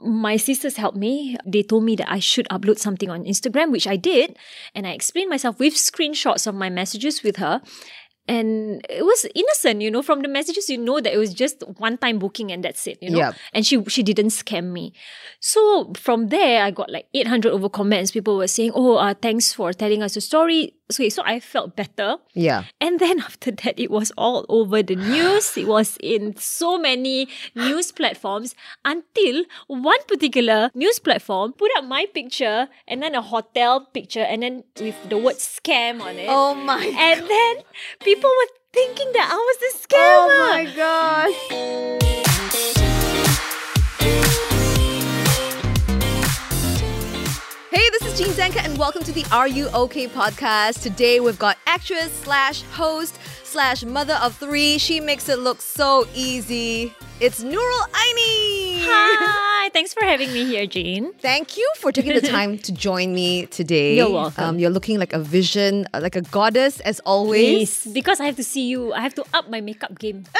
my sisters helped me. They told me that I should upload something on Instagram, which I did. And I explained myself with screenshots of my messages with her. And it was innocent, you know, from the messages, you know that it was just one time booking and that's it, you know. Yep. And she she didn't scam me. So from there, I got like 800 over comments. People were saying, oh, uh, thanks for telling us a story. So, so I felt better. Yeah. And then after that, it was all over the news. It was in so many news platforms until one particular news platform put up my picture and then a hotel picture and then with the word scam on it. Oh my. And then people were thinking that I was the scammer. Oh my gosh. Hey, this is Jean Danker, and welcome to the Are You OK podcast. Today we've got actress slash host slash mother of three. She makes it look so easy. It's Nurul Aini. Hi, thanks for having me here, Jean. Thank you for taking the time to join me today. You're welcome. Um, you're looking like a vision, uh, like a goddess as always. Please, because I have to see you, I have to up my makeup game.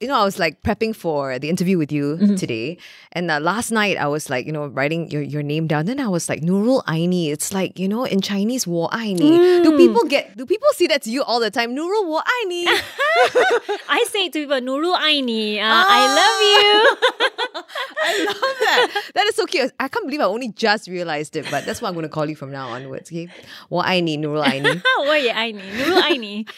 you know, I was like prepping for the interview with you Mm-hmm. today, and uh, last night I was like, you know, writing your, your name down. Then I was like, Nurul Aini. It's like you know, in Chinese, Wo Aini. Mm. Do people get? Do people see that to you all the time? Nurul Wo Aini. I say to people, Nurul Aini, uh, Ah. I love you. I love that. That is so cute. I can't believe I only just realized it, but that's what I'm going to call you from now onwards. Okay, Wo Aini, Nurul Aini. Yeah, Aini? Nurul Aini.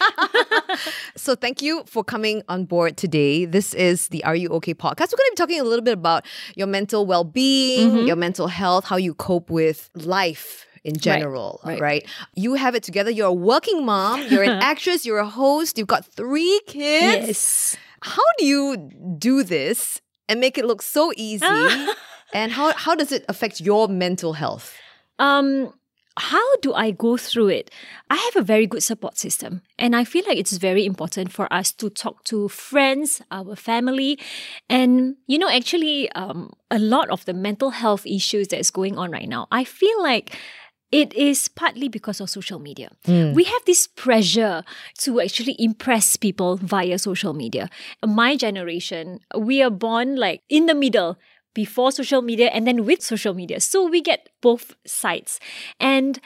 So thank you for coming on board today. This is the Are You Okay podcast. We're going to be talking a little bit about your mental well-being, Mm-hmm. your mental health, how you cope with life in general, right. right. You have it together. You're a working mom, you're an actress, you're a host, you've got 3 kids. Yes. How do you do this and make it look so easy? and how how does it affect your mental health? Um, how do I go through it? I have a very good support system, and I feel like it's very important for us to talk to friends, our family, and you know, actually, um, a lot of the mental health issues that's going on right now. I feel like. It is partly because of social media. We have this pressure to actually impress people via social media. My generation, we are born like in the middle before social media and then with social media. So we get both sides. And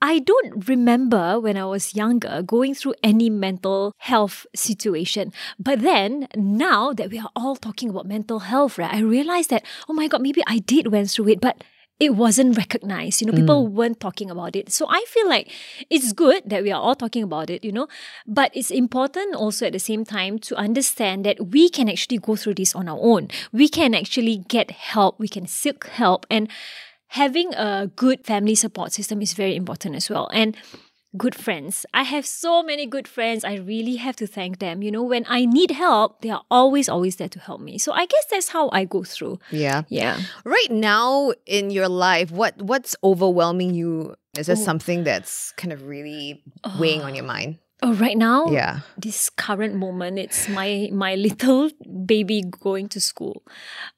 I don't remember when I was younger going through any mental health situation. But then now that we are all talking about mental health, right, I realized that, oh my God, maybe I did went through it, but it wasn't recognized. You know, people mm. weren't talking about it. So I feel like it's good that we are all talking about it, you know, but it's important also at the same time to understand that we can actually go through this on our own. We can actually get help, we can seek help, and having a good family support system is very important as well. And good friends. I have so many good friends. I really have to thank them. You know, when I need help, they are always, always there to help me. So I guess that's how I go through. Yeah. Yeah. Right now in your life, what what's overwhelming you? Is there something that's kind of really weighing on your mind? Oh, right now, Yeah. this current moment, it's my my little baby going to school.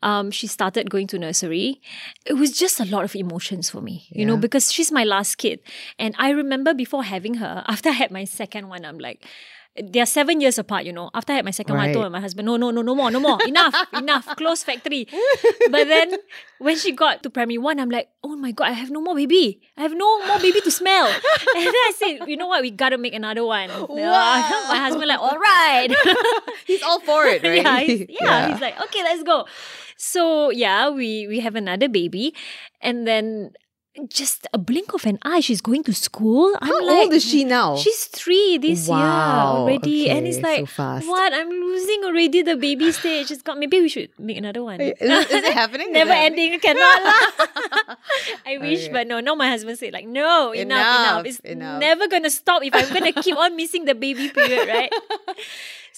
Um, she started going to nursery. It was just a lot of emotions for me, you know, because she's my last kid, and I remember before having her, after I had my second one, I'm like. They are seven years apart, you know. After I had my second one, I told my husband, no, no, no, no more, no more. Enough, enough, close factory. But then when she got to primary one, I'm like, oh my God, I have no more baby. I have no more baby to smell. And then I said, you know what, we gotta make another one. Yeah. My husband like, all right. He's all for it, right? yeah, he's, yeah, he's like, okay, let's go. So yeah, we we have another baby, and then just a blink of an eye, she's going to school. I'm How like, old is she now? She's three this Wow, year already, and it's like, so what? I'm losing already the baby stage. It's got. Maybe we should make another one. Is it- is it happening? Never it happening? ending. Cannot. I wish, Okay. but no. No, my husband said like, no, enough, enough. Enough, It's enough. never gonna stop if I'm gonna keep on missing the baby period, right?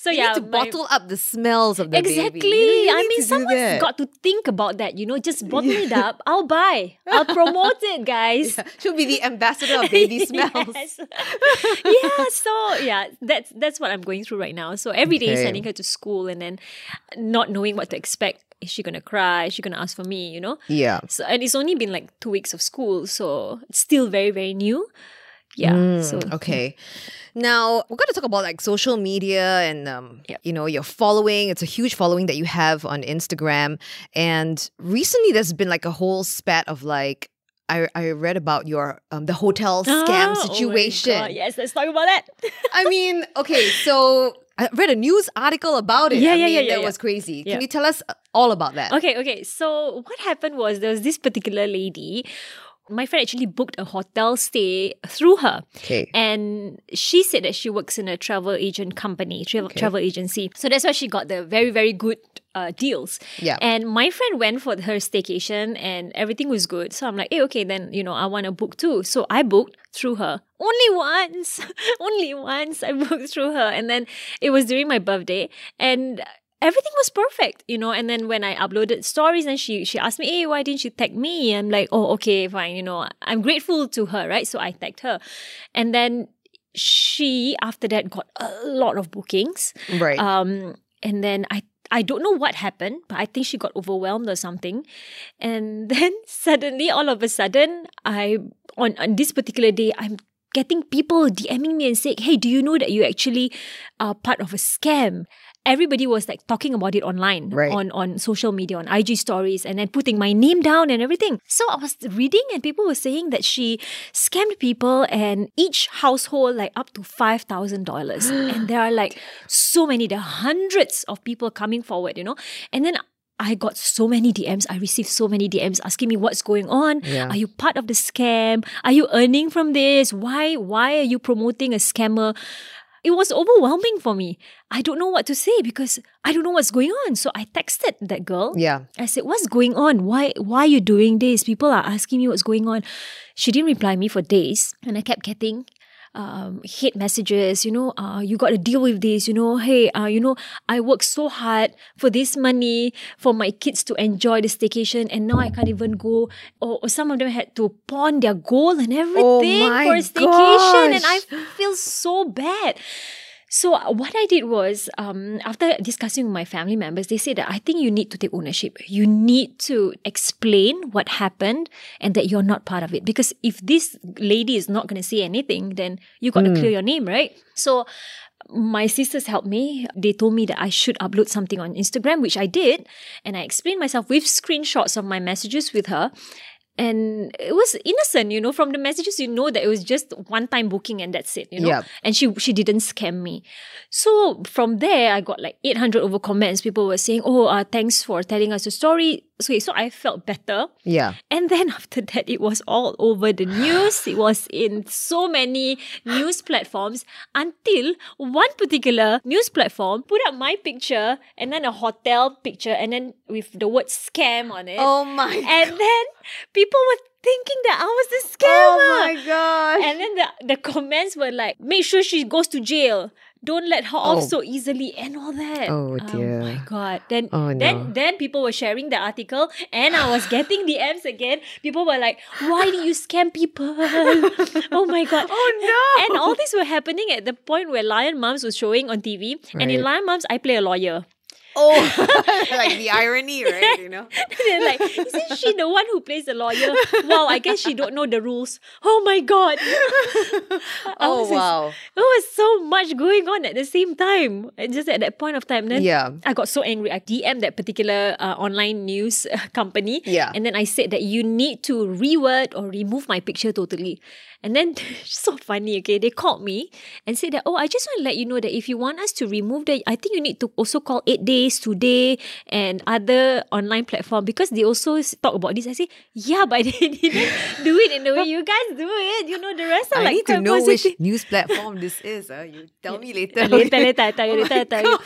So You yeah, need to my- bottle up the smells of the Exactly. baby. You know, I mean, someone's got to think about that. You know, just bottle it up. I'll buy. I'll promote it, guys. She'll be the ambassador of baby smells. Yes. yeah, so yeah, that's that's what I'm going through right now. So every day Okay. sending her to school and then not knowing what to expect. Is she gonna cry? Is she gonna ask for me? You know? Yeah. So and it's only been like two weeks of school, so it's still very, very new. Yeah. so Mm, Okay. Now we're going to talk about like social media and um, Yep. you know your following. It's a huge following that you have on Instagram, and recently there's been like a whole spat of like I I read about your um, the hotel scam Ah, oh situation. God, Yes, let's talk about that. I mean, okay, so I read a news article about it. Yeah, I yeah, mean, yeah, yeah, that yeah. was crazy. Yeah. Can you tell us all about that? Okay, okay. So what happened was there was this particular lady. My friend actually booked a hotel stay through her. Okay. And she said that she works in a travel agent company, travel, Okay. travel agency. So that's why she got the very, very good uh, deals. Yeah. And my friend went for her staycation and everything was good. So I'm like, hey, okay, then, you know, I want to book too. So I booked through her. Only once. Only once I booked through her. And then it was during my birthday. And everything was perfect, you know. And then when I uploaded stories and she she asked me, Hey, why didn't you tag me? I'm like, Oh, okay, fine, you know, I'm grateful to her, right? So I tagged her. And then she after that got a lot of bookings. Right. Um, and then I I don't know what happened, but I think she got overwhelmed or something. And then suddenly, all of a sudden, I on, on this particular day, I'm getting people DMing me and saying, Hey, do you know that you actually are part of a scam? Everybody was like talking about it online, Right. on, on social media, on IG stories, and then putting my name down and everything. So I was reading, and people were saying that she scammed people, and each household like up to five thousand dollars. and there are like so many, there are hundreds of people coming forward, you know. And then I got so many DMs. I received so many DMs asking me what's going on. Yeah. Are you part of the scam? Are you earning from this? Why why are you promoting a scammer? It was overwhelming for me. I don't know what to say because I don't know what's going on. So I texted that girl. yeah. I said, "What's going on? Why why are you doing this? People are asking me what's going on." She didn't reply me for days, and I kept getting um, hate messages. You know, uh, you got to deal with this. You know, hey, uh, you know, I worked so hard for this money for my kids to enjoy the staycation, and now I can't even go. Or, or some of them had to pawn their gold and everything Oh for a staycation, and I feel so bad. So uh, what I did was, um, after discussing with my family members, they said that I think you need to take ownership. You need to explain what happened and that you're not part of it. Because if this lady is not going to say anything, then you got to clear your name, right? So my sisters helped me. They told me that I should upload something on Instagram, which I did. And I explained myself with screenshots of my messages with her. And it was innocent, you know, from the messages, you know that it was just one time booking and that's it, you know. Yep. And she she didn't scam me. So from there, I got like 800 over comments. People were saying, oh, uh, thanks for telling us the story. So, so I felt better. Yeah. And then after that, it was all over the news. It was in so many news platforms until one particular news platform put up my picture and then a hotel picture and then with the word scam on it. Oh my. And then people were thinking that I was the oh scammer. Oh my gosh. And then the, the comments were like, make sure she goes to jail. Don't let her off Oh. so easily and all that. Oh, oh dear. my god. Then Oh, no. then then people were sharing the article and I was getting DMs again. People were like, why do you scam people? oh my god. Oh, no. And all this were happening at the point where Lion Mums was showing on TV. And in Lion Mums, I play a lawyer. Oh, like the irony, right? You know. They're like, isn't she the one who plays the lawyer? Wow, I guess she don't know the rules. Oh my god. Oh was wow. There was so much going on at the same time. And just at that point of time, then Yeah. I got so angry. I DM'd that particular uh, online news uh, company. Yeah. And then I said that you need to reword or remove my picture totally. And then, so funny, okay? They called me and said that, oh, I just want to let you know that if you want us to remove that, I think you need to also call eight days Today and other online platform because they also talk about this. I say, yeah, but they didn't do it in the way you guys do it. You know, the rest are I like need to know which news platform this is. Uh. You tell me later. later, later, I tell you, later, I tell you.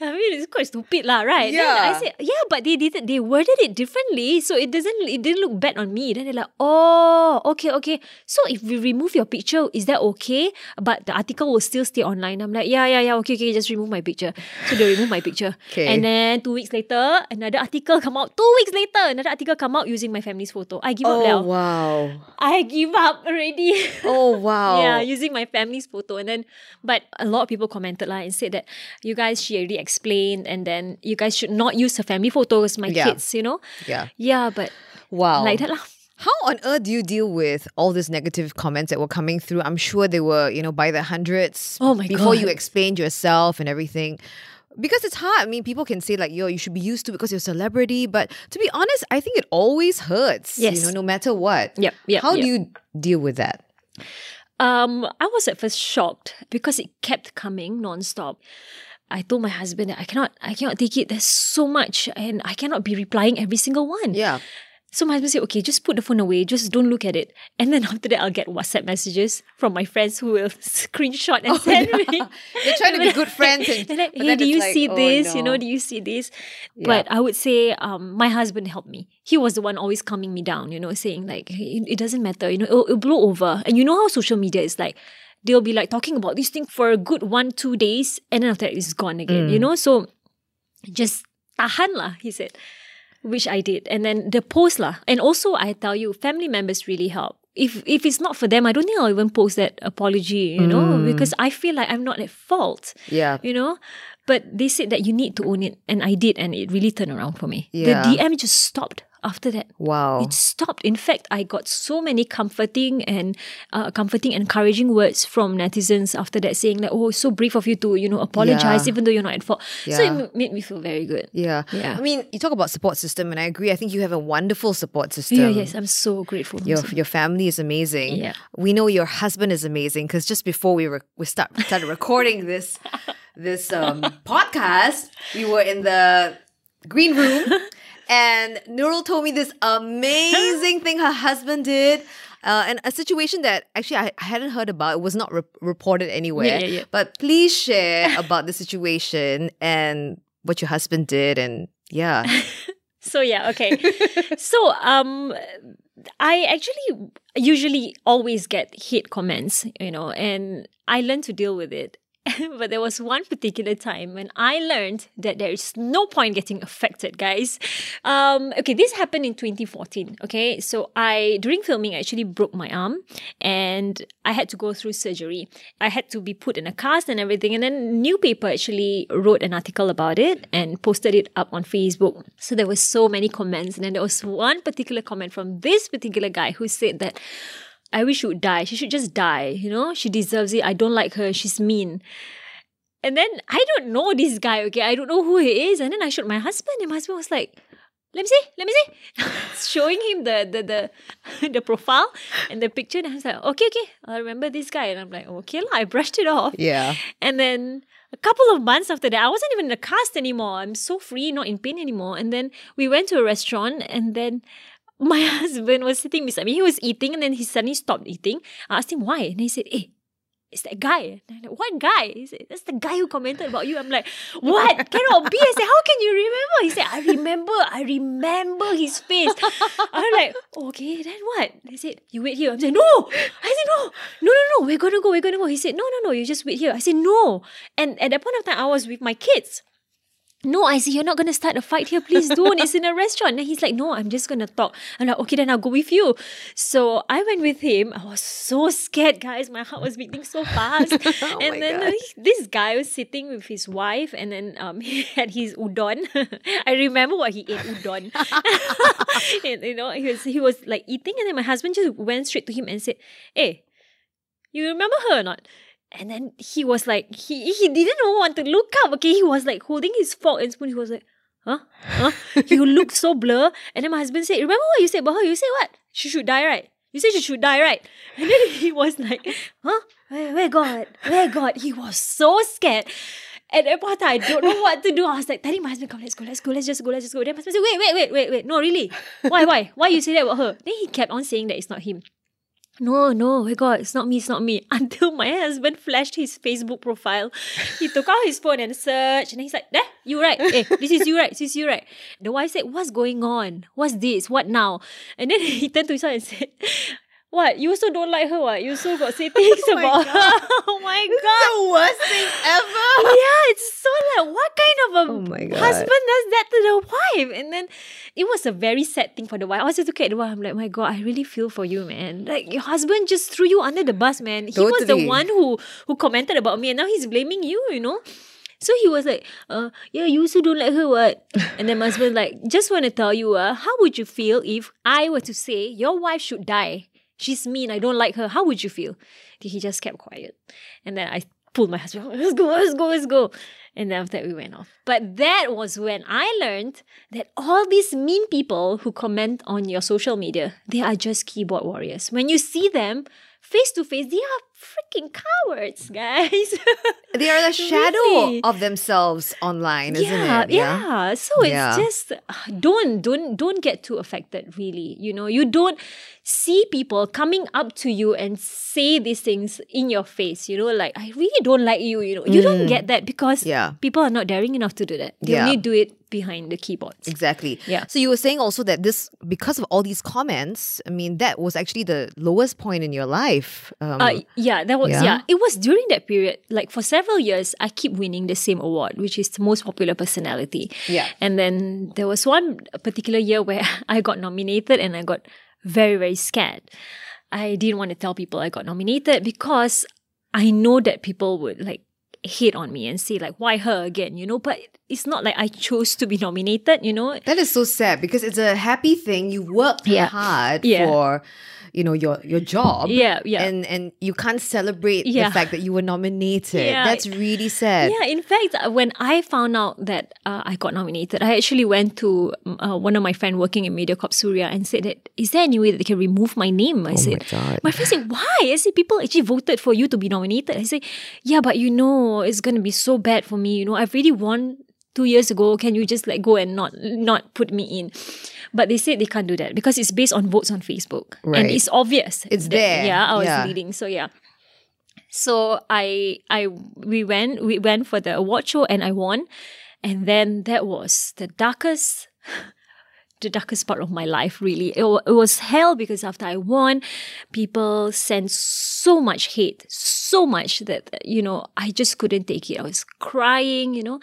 I mean, it's quite stupid, lah, right? Then Yeah. I said, yeah, but they did they worded it differently, so it doesn't it didn't look bad on me. Then they're like, oh, okay, okay. So if we remove your picture, is that okay? But the article will still stay online. I'm like, yeah, yeah, yeah, okay, okay, just remove my picture. So they remove my picture. Okay. And then two weeks later, another article come out. Two weeks later, another article come out using my family's photo. I give up Oh now. wow. I give up already. Oh wow. Yeah, using my family's photo. And then, but a lot of people commented like, and said that you guys, she already explained, and then you guys should not use her family photos, my Yeah. kids, you know? Yeah. Yeah, but Wow. like that lah. How on earth do you deal with all these negative comments that were coming through? I'm sure they were, you know, by the hundreds. Oh my Before you explained yourself and everything. Because it's hard. I mean, people can say like, yo, you should be used to it because you're a celebrity. But to be honest, I think it always hurts. Yes. You know, no matter what. Yep, yep, How yep. do you deal with that? Um, I was at first shocked because it kept coming nonstop. I told my husband that I cannot, I cannot take it. There's so much, and I cannot be replying every single one. Yeah. So my husband said, okay, just put the phone away, just don't look at it. And then after that, I'll get WhatsApp messages from my friends who will screenshot and send me. They're trying to be good friends and- They're like, hey, do you like, see oh, this? You know, do you see this? But I would say um, my husband helped me. He was the one always calming me down, you know, saying like, "Hey, it, it doesn't matter, you know, it'll, it'll blow over. And you know how social media is like, they'll be like talking about this thing for a good one, two days, and then after that, it's gone again, Mm. you know? So just tahan lah, he said which I did. And then the post lah. And also I tell you, family members really help. If if it's not for them, I don't think I'll even post that apology, you know, mm. because I feel like I'm not at fault. Yeah. You know? But they said that you need to own it. And I did, and it really turned around for me. Yeah. The DM just stopped after that. Wow. It stopped. In fact, I got so many comforting and uh, comforting, encouraging words from netizens after that, saying like, "Oh, so brave of you to, you know, apologize, Yeah. even though you're not at fault." So it made me feel very good. Yeah. Yeah. I mean, you talk about support system, and I agree. I think you have a wonderful support system. Yeah, yes, I'm so grateful. Your your family is amazing. Yeah. We know your husband is amazing because just before we re- we start started recording this this um, podcast, we were in the green room, and Nurul told me this amazing thing her husband did. Uh, and a situation that actually I, I hadn't heard about. It was not re- reported anywhere. Yeah, yeah, yeah. But please share about the situation and what your husband did. And yeah, So yeah, okay. so um I actually usually always get hate comments, you know, and I learned to deal with it. but there was one particular time when I learned that there is no point getting affected, guys. Um, okay, this happened in 2014. Okay, so I during filming I actually broke my arm, and I had to go through surgery. I had to be put in a cast and everything, and then New Paper actually wrote an article about it and posted it up on Facebook. So there were so many comments, and then there was one particular comment from this particular guy who said that. I wish she would die. She should just die. You know, she deserves it. I don't like her. She's mean. And then I don't know this guy, okay? I don't know who he is. And then I showed my husband, and my husband was like, let me see, let me see. Showing him the the the, the profile and the picture. And I was like, okay, okay, I remember this guy. And I'm like, okay, lah, I brushed it off. yeah. And then a couple of months after that, I wasn't even in the cast anymore. I'm so free, not in pain anymore. And then we went to a restaurant, and then my husband was sitting beside me. He was eating, and then he suddenly stopped eating. I asked him why, and he said, "Hey." It's that guy. And I'm like, what guy? He said, that's the guy who commented about you. I'm like, what? Cannot be. I said, how can you remember? He said, I remember. I remember his face. I'm like, okay, then what? He said, you wait here. I'm saying, no. I said, no. No, no, no. We're going to go. We're going to go. He said, no, no, no. You just wait here. I said, no. And at that point of time, I was with my kids. No, I said, you're not going to start a fight here. Please don't. It's in a restaurant. And he's like, no, I'm just going to talk. I'm like, okay, then I'll go with you. So I went with him. I was so scared, guys. My heart was beating so fast. Oh and then uh, this guy was sitting with his wife and then um, he had his udon. I remember what he ate, udon. And, you know, he was, he was like eating and then my husband just went straight to him and said, hey, you remember her or not? And then he was like, he he didn't want to look up. Okay, he was like holding his fork and spoon. He was like, huh, huh. he looked so blur. And then my husband said, "Remember what you said about her? You said what? She should die, right? You said she should die, right?" And then he was like, huh, where, where God, where God? He was so scared. At that point, I don't know what to do. I was like, telling my husband, come, let's go, let's go, let's just go, let's just go. Then my husband said, wait, wait, wait, wait, wait. No, really? Why, why? Why you say that about her? Then he kept on saying that it's not him. No, no, my God, it's not me, it's not me. Until my husband flashed his Facebook profile. He took out his phone and searched, and he's like, there, you right. Eh, this is you right, this is you right. The wife said, what's going on? What's this? What now? And then he turned to his son and said, what? You also don't like her, what? You also got say things Oh about God. her. Oh my God. the worst thing ever. Yeah, it's so like, what kind of a Oh my God. husband does that to the wife? And then it was a very sad thing for the wife. I was just looking at the wife, I'm like, my God, I really feel for you, man. Like, your husband just threw you under the bus, man. He was the one who, who commented about me, and now he's blaming you, you know? So he was like, uh, yeah, you also don't like her, what? And then my husband like, just want to tell you, uh, how would you feel if I were to say your wife should die? She's mean, I don't like her. How would you feel? He just kept quiet. And then I pulled my husband, let's go, let's go, let's go. And then after that, we went off. But that was when I learned that all these mean people who comment on your social media, they are just keyboard warriors. When you see them face to face, they are freaking cowards, guys. They are the shadow Really? of themselves online, isn't yeah, it? Yeah. yeah. So it's Yeah. just uh, don't don't don't get too affected. Really, you know, you don't see people coming up to you and say these things in your face. You know, like I really don't like you. You know, you don't get that because Mm. Yeah. people are not daring enough to do that. They Yeah. only do it behind the keyboards. Exactly. Yeah. So you were saying also that this, because of all these comments, I mean, that was actually the lowest point in your life. Um, Uh, yeah, that was Yeah? yeah. It was during that period. Like for several years, I keep winning the same award, which is the most popular personality. Yeah. And then there was one particular year where I got nominated, and I got very very scared. I didn't want to tell people I got nominated because I know that people would like hate on me and say like, "Why her again?" You know. But it's not like I chose to be nominated. You know. that is so sad because it's a happy thing. You worked Yeah. hard Yeah. for, you know, your your job. Yeah, yeah. And and you can't celebrate Yeah. the fact that you were nominated. Yeah. That's really sad. Yeah, in fact, uh, when I found out that uh, I got nominated, I actually went to uh, one of my friends working in MediaCorp Suria and said that, is there any way that they can remove my name? I said, Oh God. my friend said, why? I said, people actually voted for you to be nominated. I said, yeah, but you know, it's going to be so bad for me. You know, I've already won two years ago. Can you just let go and not not put me in? But they said they can't do that because it's based on votes on Facebook. And it's obvious. It's that- there. Yeah, I was Yeah. leading. So yeah. So I I we went we went for the award show and I won. And then that was the darkest the darkest part of my life really. It, it was hell because after I won, people sent so much hate, so much that you know, I just couldn't take it. I was crying, you know.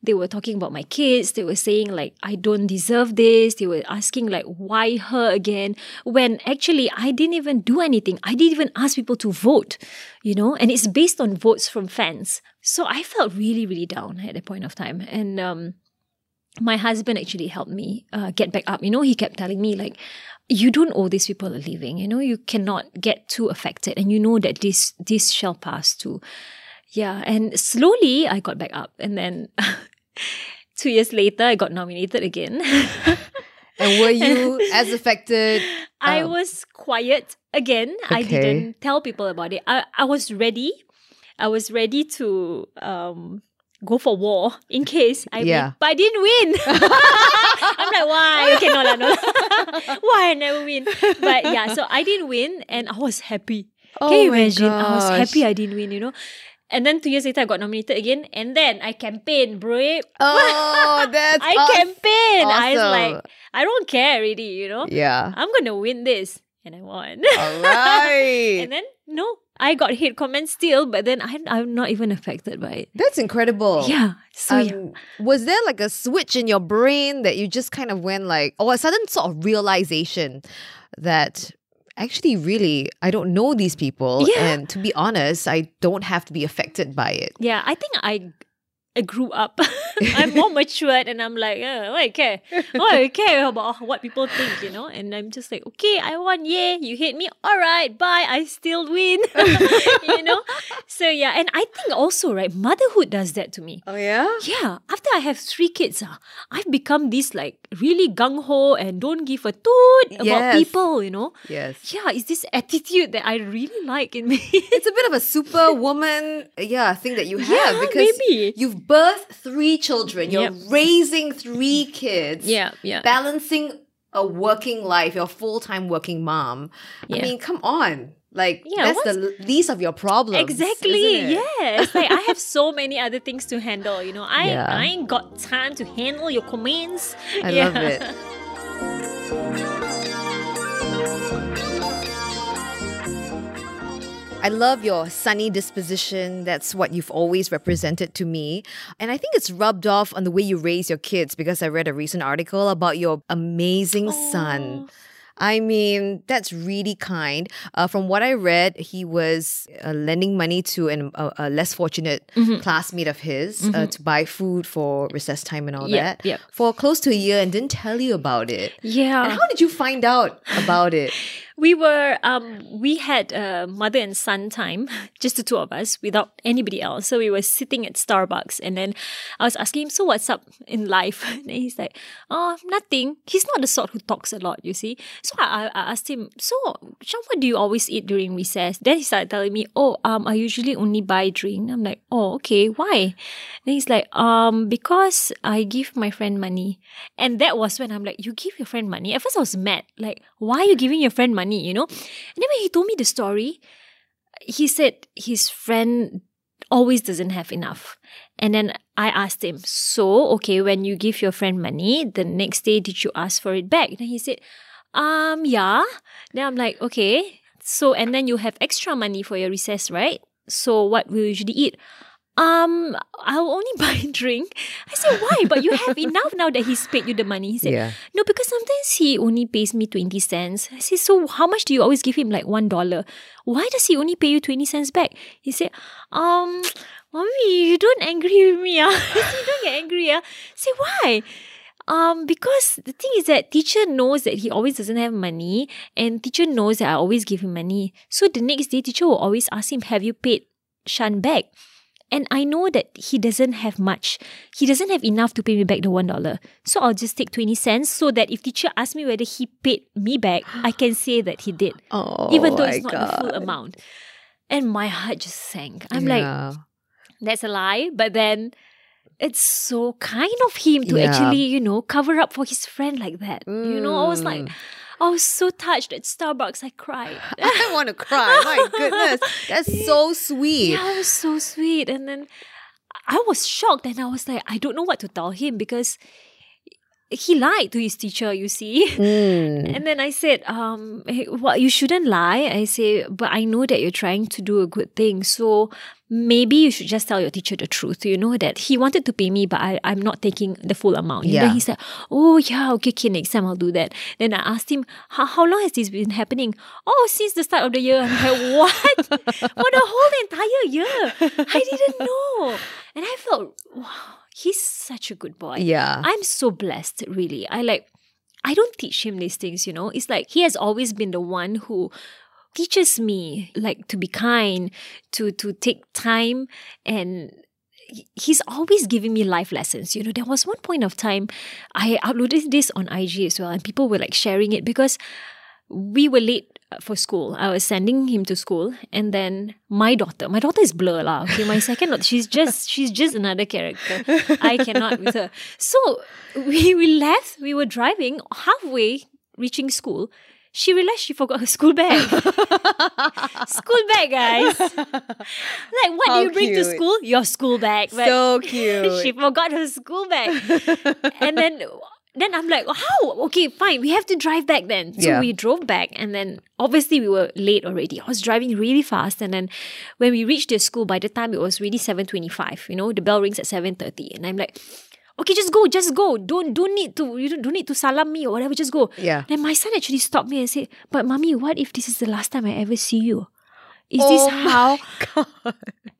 They were talking about my kids. They were saying like I don't deserve this. They were asking like why her again when actually I didn't even do anything. I didn't even ask people to vote, you know, and it's based on votes from fans. So I felt really really down at that point of time. And um my husband actually helped me uh, get back up. You know, he kept telling me like, "You don't owe these people a living. You know, you cannot get too affected, and you know that this this shall pass too." Yeah, and slowly I got back up, and then two years later I got nominated again. And were you as affected? I Um, was quiet again. I didn't tell people about it. I, I was ready. I was ready to um go for war in case I Yeah. win. But I didn't win. I'm like, why? Okay, no, no. why I never win? But yeah, so I didn't win and I was happy. Oh Can you imagine? I was happy I didn't win, you know? And then two years later, I got nominated again. And then I campaigned, bro. Oh, that's I awesome. campaigned. I was like, I don't care already, you know? Yeah. I'm gonna win this. And I won. All right. and then no, I got hate comments still, but then I'm I'm not even affected by it. That's incredible. Yeah. So yeah. Um, was there like a switch in your brain that you just kind of went like, or a sudden sort of realization that actually, really, I don't know these people, Yeah. and to be honest, I don't have to be affected by it. Yeah, I think I I grew up. I'm more matured and I'm like, why I care? Why I care about what people think, you know? And I'm just like, okay, I won, yeah, you hate me, all right, bye, I still win. you know? So yeah, and I think also, right, motherhood does that to me. Oh yeah. Yeah, after I have three kids, ah, I've become this like really gung ho and don't give a toot about people, you know? Yes. Yeah, it's this attitude that I really like in me. It's a bit of a superwoman, yeah, thing that you have Yeah, because maybe. you've birthed three children. You're Yep. raising three kids. Yeah, yeah. Balancing a working life, you're a full time working mom. I mean, come on. Like, Yeah, that's the least of your problems. Exactly. Yes. like I have so many other things to handle. You know, I Yeah. I ain't got time to handle your comments. I Yeah. love it. I love your sunny disposition. That's what you've always represented to me. And I think it's rubbed off on the way you raise your kids because I read a recent article about your amazing son. Oh. I mean, that's really kind. Uh, from what I read, he was uh, lending money to an, a, a less fortunate Mm-hmm. classmate of his uh, to buy food for recess time and all Yep, that yep. for close to a year and didn't tell you about it. Yeah. And how did you find out about it? We were um we had a mother and son time just the two of us without anybody else. So we were sitting at starbucks and then i was asking him so what's up in life? And he's like oh nothing. He's not the sort who talks a lot you see. So i, I asked him so Sean, what do you always eat during recess? Then he started telling me oh um i usually only buy drink. I'm like oh okay. Why? Then he's like um because i give my friend money. And that was when i'm like you give your friend money? At first i was mad. Like why are you giving your friend money you know? And then when he told me the story he said his friend always doesn't have enough. And then i asked him so okay when you give your friend money the next day did you ask for it back? Then he said um yeah. Then i'm like okay so and then you have extra money for your recess right? So what will you usually eat um, I'll only buy a drink. I said, why? But you have enough now that he's paid you the money. He said, Yeah. no, because sometimes he only pays me 20 cents. I said, so how much do you always give him? Like one dollar. Why does he only pay you 20 cents back? He said, um, mommy, you don't angry with me. Ah. I said, don't get angry. Ah. I say, why? Um, because the thing is that teacher knows that he always doesn't have money and teacher knows that I always give him money. So the next day teacher will always ask him, have you paid Shan back? And I know that he doesn't have much. He doesn't have enough to pay me back the one dollar. So I'll just take 20 cents so that if teacher asks me whether he paid me back, I can say that he did. Oh, even though it's not the full amount. And my heart just sank. I'm like, that's a lie. But then it's so kind of him to Yeah. actually, you know, cover up for his friend like that. You know, I was like, Mm. I was so touched at Starbucks. I cried. I want to cry. My goodness. That's so sweet. Yeah, it was so sweet. And then I was shocked and I was like, I don't know what to tell him because he lied to his teacher, you see. Mm. And then I said, um, hey, well, you shouldn't lie. I say, but I know that you're trying to do a good thing. So maybe you should just tell your teacher the truth. You know that he wanted to pay me, but I, I'm not taking the full amount. And Yeah. then he said, oh, yeah, okay, okay, next time I'll do that. Then I asked him, how, how long has this been happening? Oh, since the start of the year. I'm like, what? For the whole entire year. I didn't know. And I felt, wow, he's such a good boy. Yeah. I'm so blessed, really. I like, I don't teach him these things, you know. It's like he has always been the one who teaches me like to be kind, to to take time and he's always giving me life lessons. You know, there was one point of time I uploaded this on IG as well, and people were like sharing it because we were late uh, for school. I was sending him to school, and then my daughter, my daughter is blur lah. Okay, my second daughter, she's just she's just another character. I cannot with her. So we we left. We were driving halfway, reaching school. She realized she forgot her school bag. school bag, guys. Like, what How do you bring to school? Your school bag. But So cute. she forgot her school bag. and then then I'm like, how? Okay, fine. We have to drive back then. So Yeah. we drove back and then obviously we were late already. I was driving really fast and then when we reached the school, by the time it was really 7.25, you know, the bell rings at 7.30 and I'm like, okay, just go, just go. Don't don't need to you don't, don't need to salam me or whatever, just go. Yeah. Then my son actually stopped me and said, But mommy, what if this is the last time I ever see you? Is oh this how God.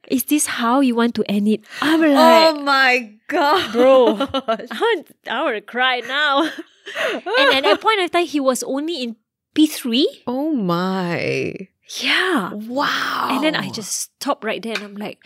is this how you want to end it? I'm oh like Oh my God. bro. I want, to cry now. and at that point of time, he was only in P3. Oh my. Yeah. Wow. And then I just stopped right there and I'm like,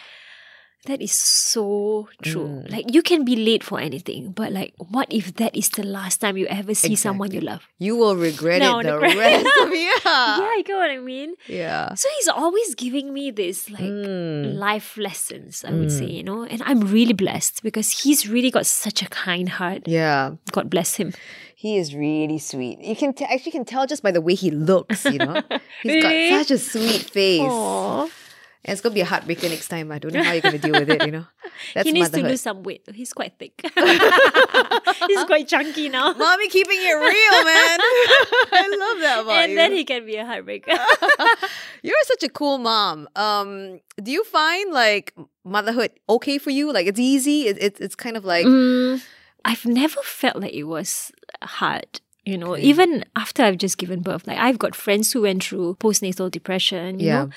That is so true. Mm. Like you can be late for anything, but like what if that is the last time you ever see someone you love? You will regret No, it the regret- rest of yeah. yeah, you get what I mean? Yeah. So he's always giving me this like Mm. life lessons, I would say, you know, and I'm really blessed because he's really got such a kind heart. Yeah. God bless him. He is really sweet. You can t- actually can tell just by the way he looks, you know. He's Really? got such a sweet face. Aww. And it's gonna be a heartbreaker next time. I don't know how you're gonna deal with it, you know. That's he needs to lose some weight. He's quite thick. he's quite chunky now. Mommy keeping it real, man. I love that about and you. then he can be a heartbreaker. You're such a cool mom. Um, do you find like motherhood okay for you? Like it's easy. It, it, it's kind of like Mm, I've never felt like it was hard. You know, Okay. even after I've just given birth, like I've got friends who went through postnatal depression, you Yeah. know.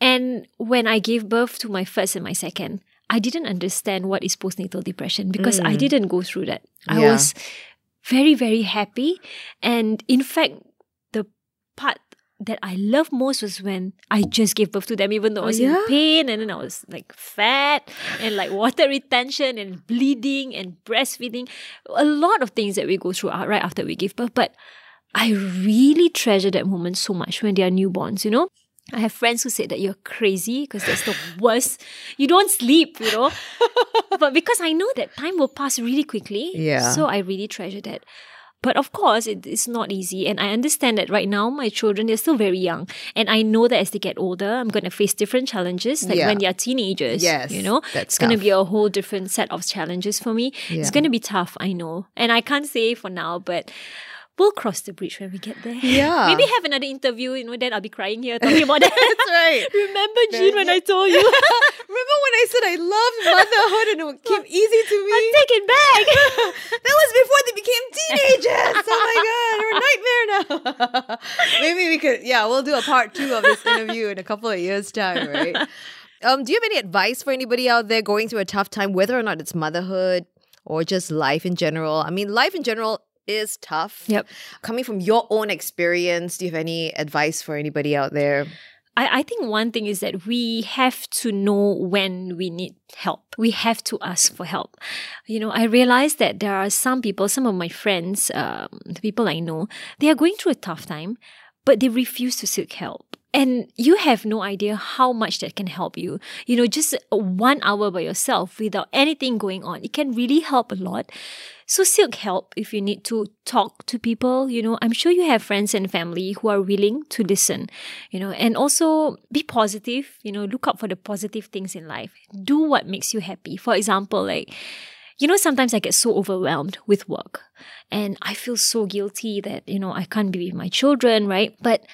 And when I gave birth to my first and my second, I didn't understand what is postnatal depression because I didn't go through that. I Mm. Yeah. was very, very happy. And in fact, the part that I loved most was when I just gave birth to them, even though I Oh, was yeah? in pain and then I was like fat and like water retention and bleeding and breastfeeding. A lot of things that we go through right after we give birth. But I really treasure that moment so much when they are newborns, you know? I have friends who said that you're crazy because that's the worst. You don't sleep, you know? but because I know that time will pass really quickly. Yeah. So I really treasure that. But of course, it, it's not easy. And I understand that right now, my children, they're still very young. And I know that as they get older, I'm going to face different challenges. Like Yeah. when they're teenagers, Yes, you know, that's it's going to be a whole different set of challenges for me. Yeah. It's going to be tough, I know. And I can't say for now, but we'll cross the bridge when we get there. Yeah. Maybe have another interview, you know, then I'll be crying here talking about that. That's right. Remember, Jean, when I told you? Remember when I said I loved motherhood and it came easy to me? I take it back. that was before they became teenagers. oh my god, they're a nightmare now. Maybe we could, yeah, we'll do a part two of this interview in a couple of years' time, right? Um, do you have any advice for anybody out there going through a tough time, whether or not it's motherhood or just life in general? I mean, life in general is tough. Yep. Coming from your own experience, do you have any advice for anybody out there? I, I think one thing is that we have to know when we need help. We have to ask for help. You know, I realize that there are some people, some of my friends, um, the people I know, they are going through a tough time, but they refuse to seek help. And you have no idea how much that can help you. You know, just one hour by yourself without anything going on, it can really help a lot. So seek help if you need to talk to people. You know, I'm sure you have friends and family who are willing to listen, you know, and also be positive, you know, look out for the positive things in life. Do what makes you happy. For example, like, you know, sometimes I get so overwhelmed with work and I feel so guilty that, you know, I can't be with my children, right? But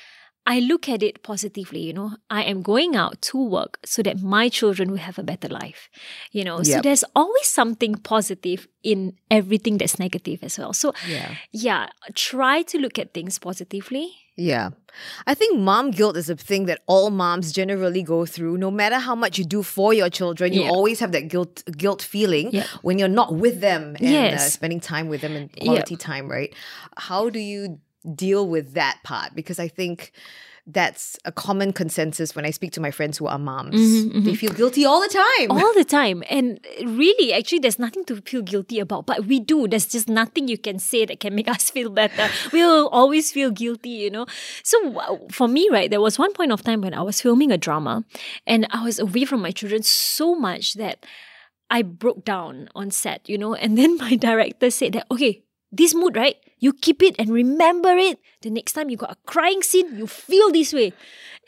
I look at it positively, you know. I am going out to work so that my children will have a better life, you know. So there's always something positive in everything that's negative as well. So, Yeah. yeah, try to look at things positively. Yeah. I think mom guilt is a thing that all moms generally go through. No matter how much you do for your children, you Yeah. always have that guilt guilt feeling Yeah. when you're not with them and uh, spending time with them and quality time, right? How do you deal with that part? Because I think that's a common consensus when I speak to my friends who are moms. Mhm, They feel guilty all the time. all the time. And really, actually, there's nothing to feel guilty about, but we do. There's just nothing you can say that can make us feel better. We'll always feel guilty, you know. So for me, right, there was one point of time when I was filming a drama and I was away from my children so much that I broke down on set, you know. And then my director said that, okay, this mood, right? You keep it and remember it. The next time you got a crying scene, you feel this way.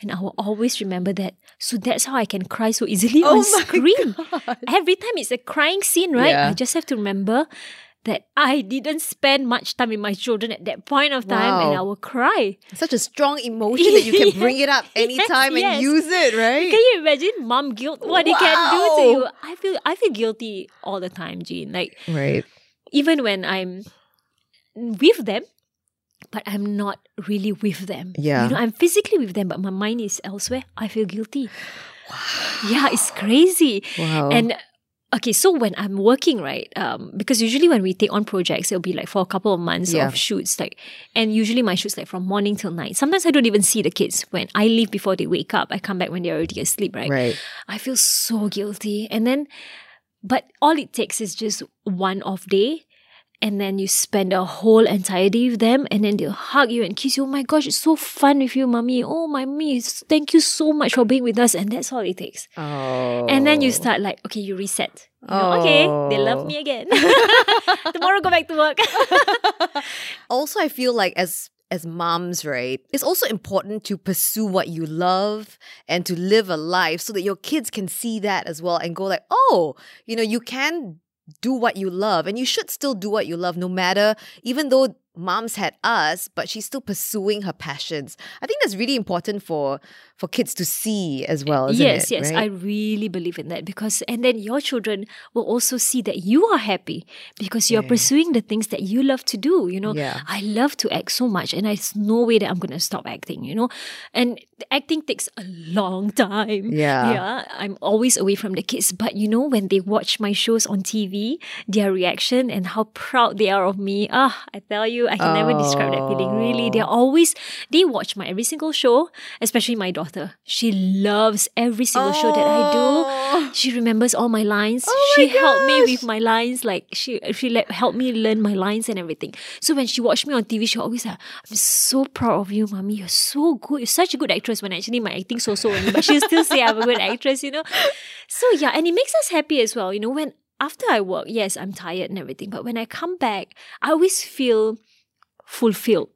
And I will always remember that. So that's how I can cry so easily Oh on screen. God. Every time it's a crying scene, right? Yeah. I just have to remember that I didn't spend much time with my children at that point of time and I will cry. Such a strong emotion that you can bring it up anytime and yes. use it, right? Can you imagine mom guilt? What it can do to you? I feel I feel guilty all the time, Jean. Like right. even when I'm with them, but I'm not really with them. Yeah. You know, I'm physically with them, but my mind is elsewhere. I feel guilty. Wow. Yeah, it's crazy. Wow. And okay, so when I'm working, right, um, because usually when we take on projects, it'll be like for a couple of months Yeah. of shoots, like, and usually my shoots like from morning till night. Sometimes I don't even see the kids when I leave before they wake up. I come back when they're already asleep, right? Right. I feel so guilty, and then, but all it takes is just one off day. And then you spend a whole entire day with them, and then they'll hug you and kiss you. Oh my gosh, it's so fun with you, mommy. Oh my mommy, thank you so much for being with us. And that's all it takes. Oh. And then you oh. start like, okay, you reset. You know, Okay, they Oh. love me again. Oh. Tomorrow go back to work. also I feel like as as moms, right, it's also important to pursue what you love and to live a life so that your kids can see that as well and go like, oh, you know, you can do what you love and you should still do what you love no matter even though mom's had us but she's still pursuing her passions i think that's really important for for kids to see as well isn't yes, it yes, right? I really believe in that because, and then your children will also see that you are happy because you're Yeah. pursuing the things that you love to do. You know, Yeah. I love to act so much, and there's no way that I'm going to stop acting. You know, and acting takes a long time. Yeah. yeah. I'm always away from the kids, but you know, when they watch my shows on TV, their reaction and how proud they are of me. Ah, I tell you, I can never describe that feeling. Really, they're always they watch my every single show, especially my daughter. She loves every single show that I Oh. do. She remembers all my lines. Oh my she helped me with my lines. Like she she let helped me learn my lines and everything. So when she watched me on TV, she always like, "I'm so proud of you, mommy. You're so good. You're such a good actress." When actually my acting so so but she'll still say I'm a good actress. You know. So yeah, and it makes us happy as well. You know when. After I work, yes, I'm tired and everything, but when I come back, I always feel fulfilled.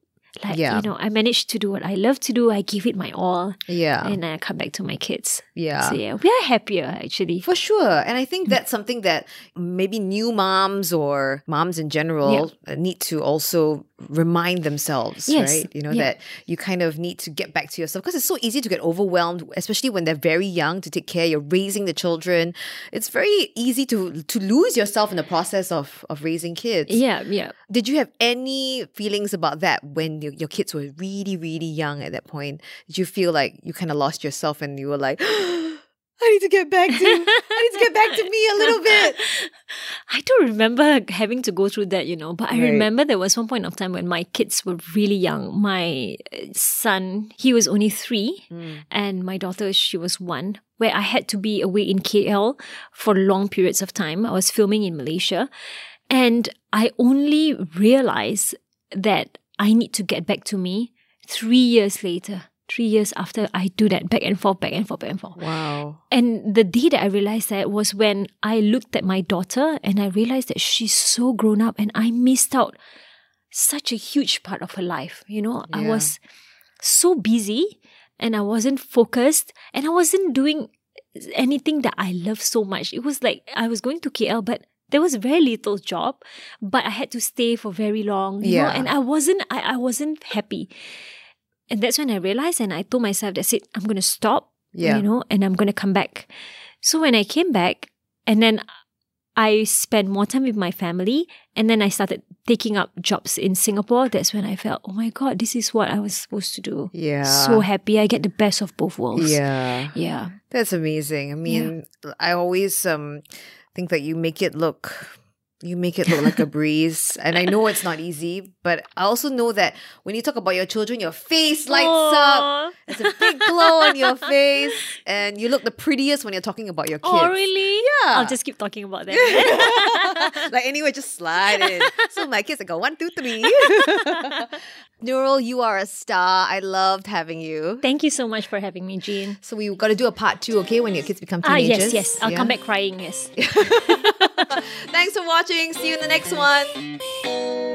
Like, Yeah. you know, I managed to do what I love to do. I give it my all. yeah And I come back to my kids. yeah So yeah, we are happier actually. For sure. And I Mm. think that's something that maybe new moms or moms in general uh, need to also remind themselves, Yes. right? You know, Yeah. that you kind of need to get back to yourself because it's so easy to get overwhelmed, especially when they're very young to take care. You're raising the children. It's very easy to to lose yourself in the process of, of raising kids. Yeah, yeah. Did you have any feelings about that when your, your kids were really, really young at that point? Did you feel like you kind of lost yourself and you were like, oh, I need to get back to, I need to get back to me a little bit. I don't remember having to go through that, you know, but I Right. remember there was one point of time when my kids were really young. My uh, son, he was only three, and my daughter, she was one, where I had to be away in KL for long periods of time. I was filming in Malaysia, and I only realized that I need to get back to me three years later. Three years after I do that back and forth, back and forth, back and forth. Wow. And the day that I realized that was when I looked at my daughter and I realized that she's so grown up and I missed out such a huge part of her life. You know, I was so busy and I wasn't focused and I wasn't doing anything that I love so much. It was like I was going to KL, but there was very little job, but I had to stay for very long. You know, Yeah. and I wasn't I, I wasn't happy. And that's when I realized and I told myself that's it, I'm gonna stop Yeah. you know, and I'm going to come back. So when I came back, and then I spent more time with my family, and then I started taking up jobs in Singapore. That's when I felt, oh my God, this is what I was supposed to do. Yeah. So happy. I get the best of both worlds. Yeah. Yeah. That's amazing. I mean, I always um think that you make it look you make it look like a breeze. And I know it's not easy, but I also know that when you talk about your children, your face lights up. It's a big glow on your face, and you look the prettiest when you're talking about your kids. Oh, really? Yeah. I'll just keep talking about that. like anyway, just slide in. So my kids, I go one, two, three. Nurul, you are a star. I loved having you. Thank you so much for having me, Jean. So we got to do a part two, okay? When your kids become Ah, teenagers. yes, yes. I'll Yeah? come back crying, yes. Thanks for watching. See you in the next one.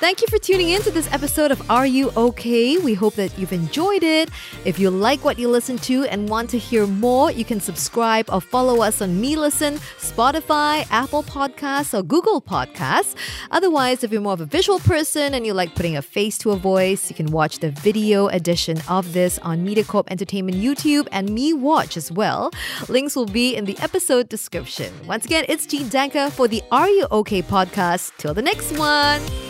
Thank you for tuning in to this episode of Are You Okay? We hope that you've enjoyed it. If you like what you listen to and want to hear more, you can subscribe or follow us on Me Listen, Spotify, Apple Podcasts, or Google Podcasts. Otherwise, if you're more of a visual person and you like putting a face to a voice, you can watch the video edition of this on MediaCorp Entertainment YouTube and Me Watch as well. Links will be in the episode description. Once again, it's Jean Danker for the Are You Okay podcast. Till the next one.